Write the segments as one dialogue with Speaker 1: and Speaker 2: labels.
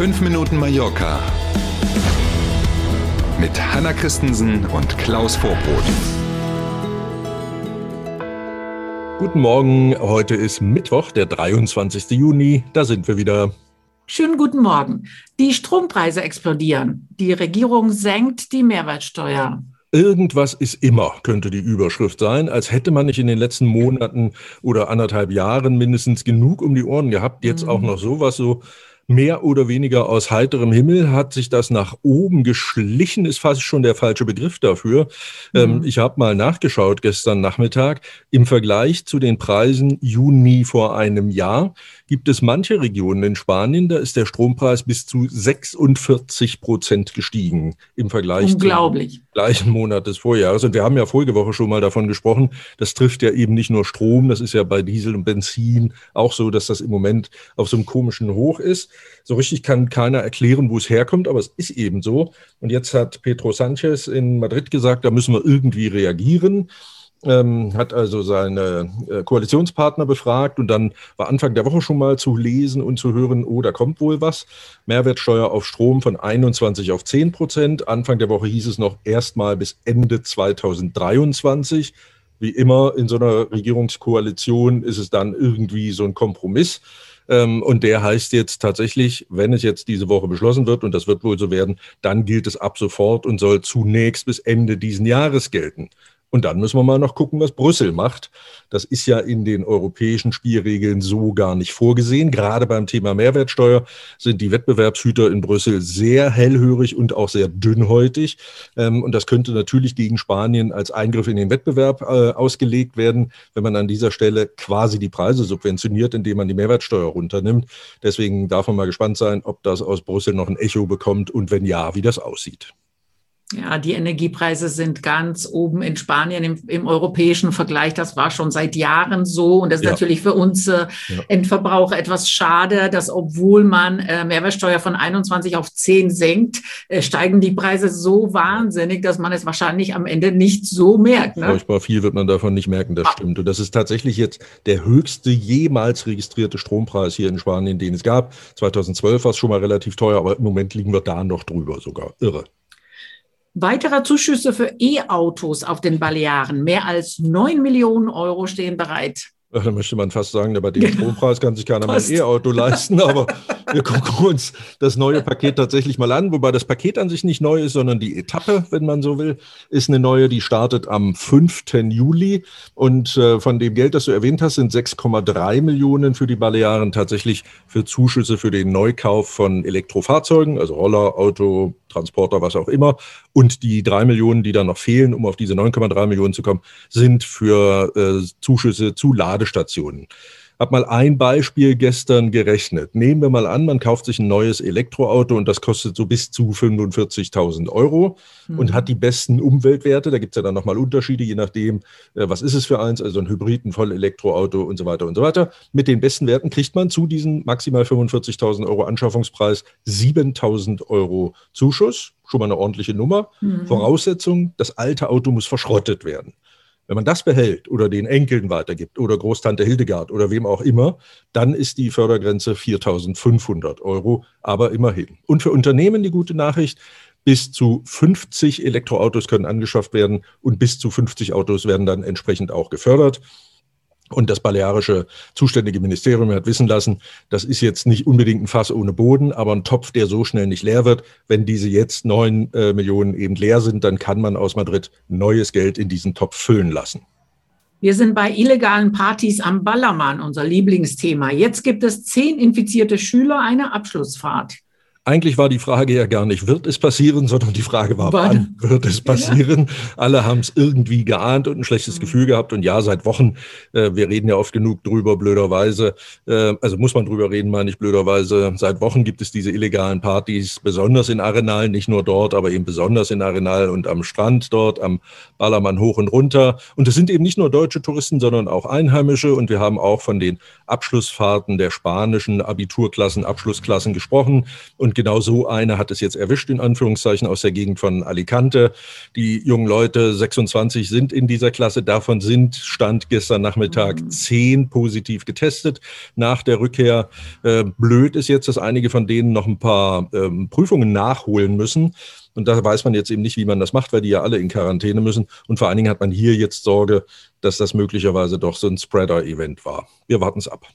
Speaker 1: 5 Minuten Mallorca mit Hanna Christensen und Klaus Vorbrot.
Speaker 2: Guten Morgen, heute ist Mittwoch, der 23. Juni, da sind wir wieder.
Speaker 3: Schönen guten Morgen. Die Strompreise explodieren. Die Regierung senkt die Mehrwertsteuer.
Speaker 2: Irgendwas ist immer, könnte die Überschrift sein, als hätte man nicht in den letzten Monaten oder anderthalb Jahren mindestens genug um die Ohren gehabt. Jetzt mhm. auch noch sowas so mehr oder weniger aus heiterem Himmel hat sich das nach oben geschlichen, ist fast schon der falsche Begriff dafür. Ähm, mhm. Ähm, ich habe mal nachgeschaut gestern Nachmittag. Im Vergleich zu den Preisen Juni vor einem Jahr gibt es manche Regionen in Spanien, da ist der Strompreis bis zu 46 Prozent gestiegen im Vergleich
Speaker 3: Unglaublich.
Speaker 2: zum gleichen Monat des Vorjahres. Und wir haben ja vorige Woche schon mal davon gesprochen, das trifft ja eben nicht nur Strom, das ist ja bei Diesel und Benzin auch so, dass das im Moment auf so einem komischen Hoch ist. So richtig kann keiner erklären, wo es herkommt, aber es ist eben so. Und jetzt hat Pedro Sanchez in Madrid gesagt, da müssen wir irgendwie reagieren ähm, hat also seine äh, Koalitionspartner befragt und dann war Anfang der Woche schon mal zu lesen und zu hören, oh, da kommt wohl was. Mehrwertsteuer auf Strom von 21 auf 10 Prozent. Anfang der Woche hieß es noch erstmal bis Ende 2023. Wie immer in so einer Regierungskoalition ist es dann irgendwie so ein Kompromiss. Ähm, und der heißt jetzt tatsächlich, wenn es jetzt diese Woche beschlossen wird, und das wird wohl so werden, dann gilt es ab sofort und soll zunächst bis Ende diesen Jahres gelten. Und dann müssen wir mal noch gucken, was Brüssel macht. Das ist ja in den europäischen Spielregeln so gar nicht vorgesehen. Gerade beim Thema Mehrwertsteuer sind die Wettbewerbshüter in Brüssel sehr hellhörig und auch sehr dünnhäutig. Ähm, und das könnte natürlich gegen Spanien als Eingriff in den Wettbewerb äh, ausgelegt werden, wenn man an dieser Stelle quasi die Preise subventioniert, indem man die Mehrwertsteuer runternimmt. Deswegen darf man mal gespannt sein, ob das aus Brüssel noch ein Echo bekommt und wenn ja, wie das aussieht.
Speaker 3: Ja, die Energiepreise sind ganz oben in Spanien im, im, europäischen Vergleich. Das war schon seit Jahren so. Und das ist ja. natürlich für uns äh, ja. Endverbraucher etwas schade, dass obwohl man äh, Mehrwertsteuer von 21 auf 10 senkt, äh, steigen die Preise so wahnsinnig, dass man es wahrscheinlich am Ende nicht so merkt.
Speaker 2: Ne? Furchtbar viel wird man davon nicht merken, das ah. stimmt. Und das ist tatsächlich jetzt der höchste jemals registrierte Strompreis hier in Spanien, den es gab. 2012 war es schon mal relativ teuer, aber im Moment liegen wir da noch drüber sogar. Irre.
Speaker 3: Weiterer Zuschüsse für E-Autos auf den Balearen. Mehr als 9 Millionen Euro stehen bereit.
Speaker 2: Da möchte man fast sagen, bei dem genau. Strompreis kann sich keiner mehr ein E-Auto leisten, aber wir gucken uns das neue Paket tatsächlich mal an, wobei das Paket an sich nicht neu ist, sondern die Etappe, wenn man so will, ist eine neue, die startet am 5. Juli und äh, von dem Geld, das du erwähnt hast, sind 6,3 Millionen für die Balearen tatsächlich für Zuschüsse für den Neukauf von Elektrofahrzeugen, also Roller, Auto, Transporter, was auch immer. Und die drei Millionen, die da noch fehlen, um auf diese 9,3 Millionen zu kommen, sind für äh, Zuschüsse zu Ladestationen habe mal ein Beispiel gestern gerechnet. Nehmen wir mal an, man kauft sich ein neues Elektroauto und das kostet so bis zu 45.000 Euro mhm. und hat die besten Umweltwerte. Da gibt es ja dann nochmal Unterschiede, je nachdem, äh, was ist es für eins, also ein Hybrid, ein Vollelektroauto und so weiter und so weiter. Mit den besten Werten kriegt man zu diesem maximal 45.000 Euro Anschaffungspreis 7.000 Euro Zuschuss. Schon mal eine ordentliche Nummer. Mhm. Voraussetzung, das alte Auto muss verschrottet werden. Wenn man das behält oder den Enkeln weitergibt oder Großtante Hildegard oder wem auch immer, dann ist die Fördergrenze 4.500 Euro, aber immerhin. Und für Unternehmen die gute Nachricht, bis zu 50 Elektroautos können angeschafft werden und bis zu 50 Autos werden dann entsprechend auch gefördert. Und das balearische zuständige Ministerium hat wissen lassen, das ist jetzt nicht unbedingt ein Fass ohne Boden, aber ein Topf, der so schnell nicht leer wird. Wenn diese jetzt neun äh, Millionen eben leer sind, dann kann man aus Madrid neues Geld in diesen Topf füllen lassen.
Speaker 3: Wir sind bei illegalen Partys am Ballermann, unser Lieblingsthema. Jetzt gibt es zehn infizierte Schüler, eine Abschlussfahrt.
Speaker 2: Eigentlich war die Frage ja gar nicht, wird es passieren, sondern die Frage war, wann wird es passieren? Ja. Alle haben es irgendwie geahnt und ein schlechtes mhm. Gefühl gehabt. Und ja, seit Wochen, äh, wir reden ja oft genug drüber, blöderweise, äh, also muss man drüber reden, meine ich blöderweise. Seit Wochen gibt es diese illegalen Partys, besonders in Arenal, nicht nur dort, aber eben besonders in Arenal und am Strand dort, am Ballermann hoch und runter. Und es sind eben nicht nur deutsche Touristen, sondern auch Einheimische. Und wir haben auch von den Abschlussfahrten der spanischen Abiturklassen, Abschlussklassen gesprochen. Und genau so eine hat es jetzt erwischt, in Anführungszeichen, aus der Gegend von Alicante. Die jungen Leute, 26, sind in dieser Klasse. Davon sind, Stand gestern Nachmittag, mhm. zehn positiv getestet nach der Rückkehr. Äh, blöd ist jetzt, dass einige von denen noch ein paar ähm, Prüfungen nachholen müssen. Und da weiß man jetzt eben nicht, wie man das macht, weil die ja alle in Quarantäne müssen. Und vor allen Dingen hat man hier jetzt Sorge, dass das möglicherweise doch so ein Spreader-Event war. Wir warten es ab.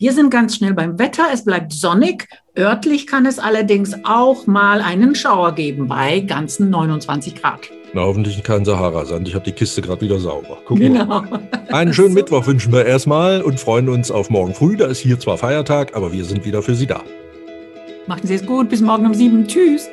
Speaker 3: Wir sind ganz schnell beim Wetter. Es bleibt sonnig. Örtlich kann es allerdings auch mal einen Schauer geben bei ganzen 29 Grad.
Speaker 2: Na, hoffentlich kein Sahara-Sand. Ich habe die Kiste gerade wieder sauber. Gucken genau. Einen schönen Mittwoch wünschen wir erstmal und freuen uns auf morgen früh. Da ist hier zwar Feiertag, aber wir sind wieder für Sie da.
Speaker 3: Machen Sie es gut. Bis morgen um sieben. Tschüss.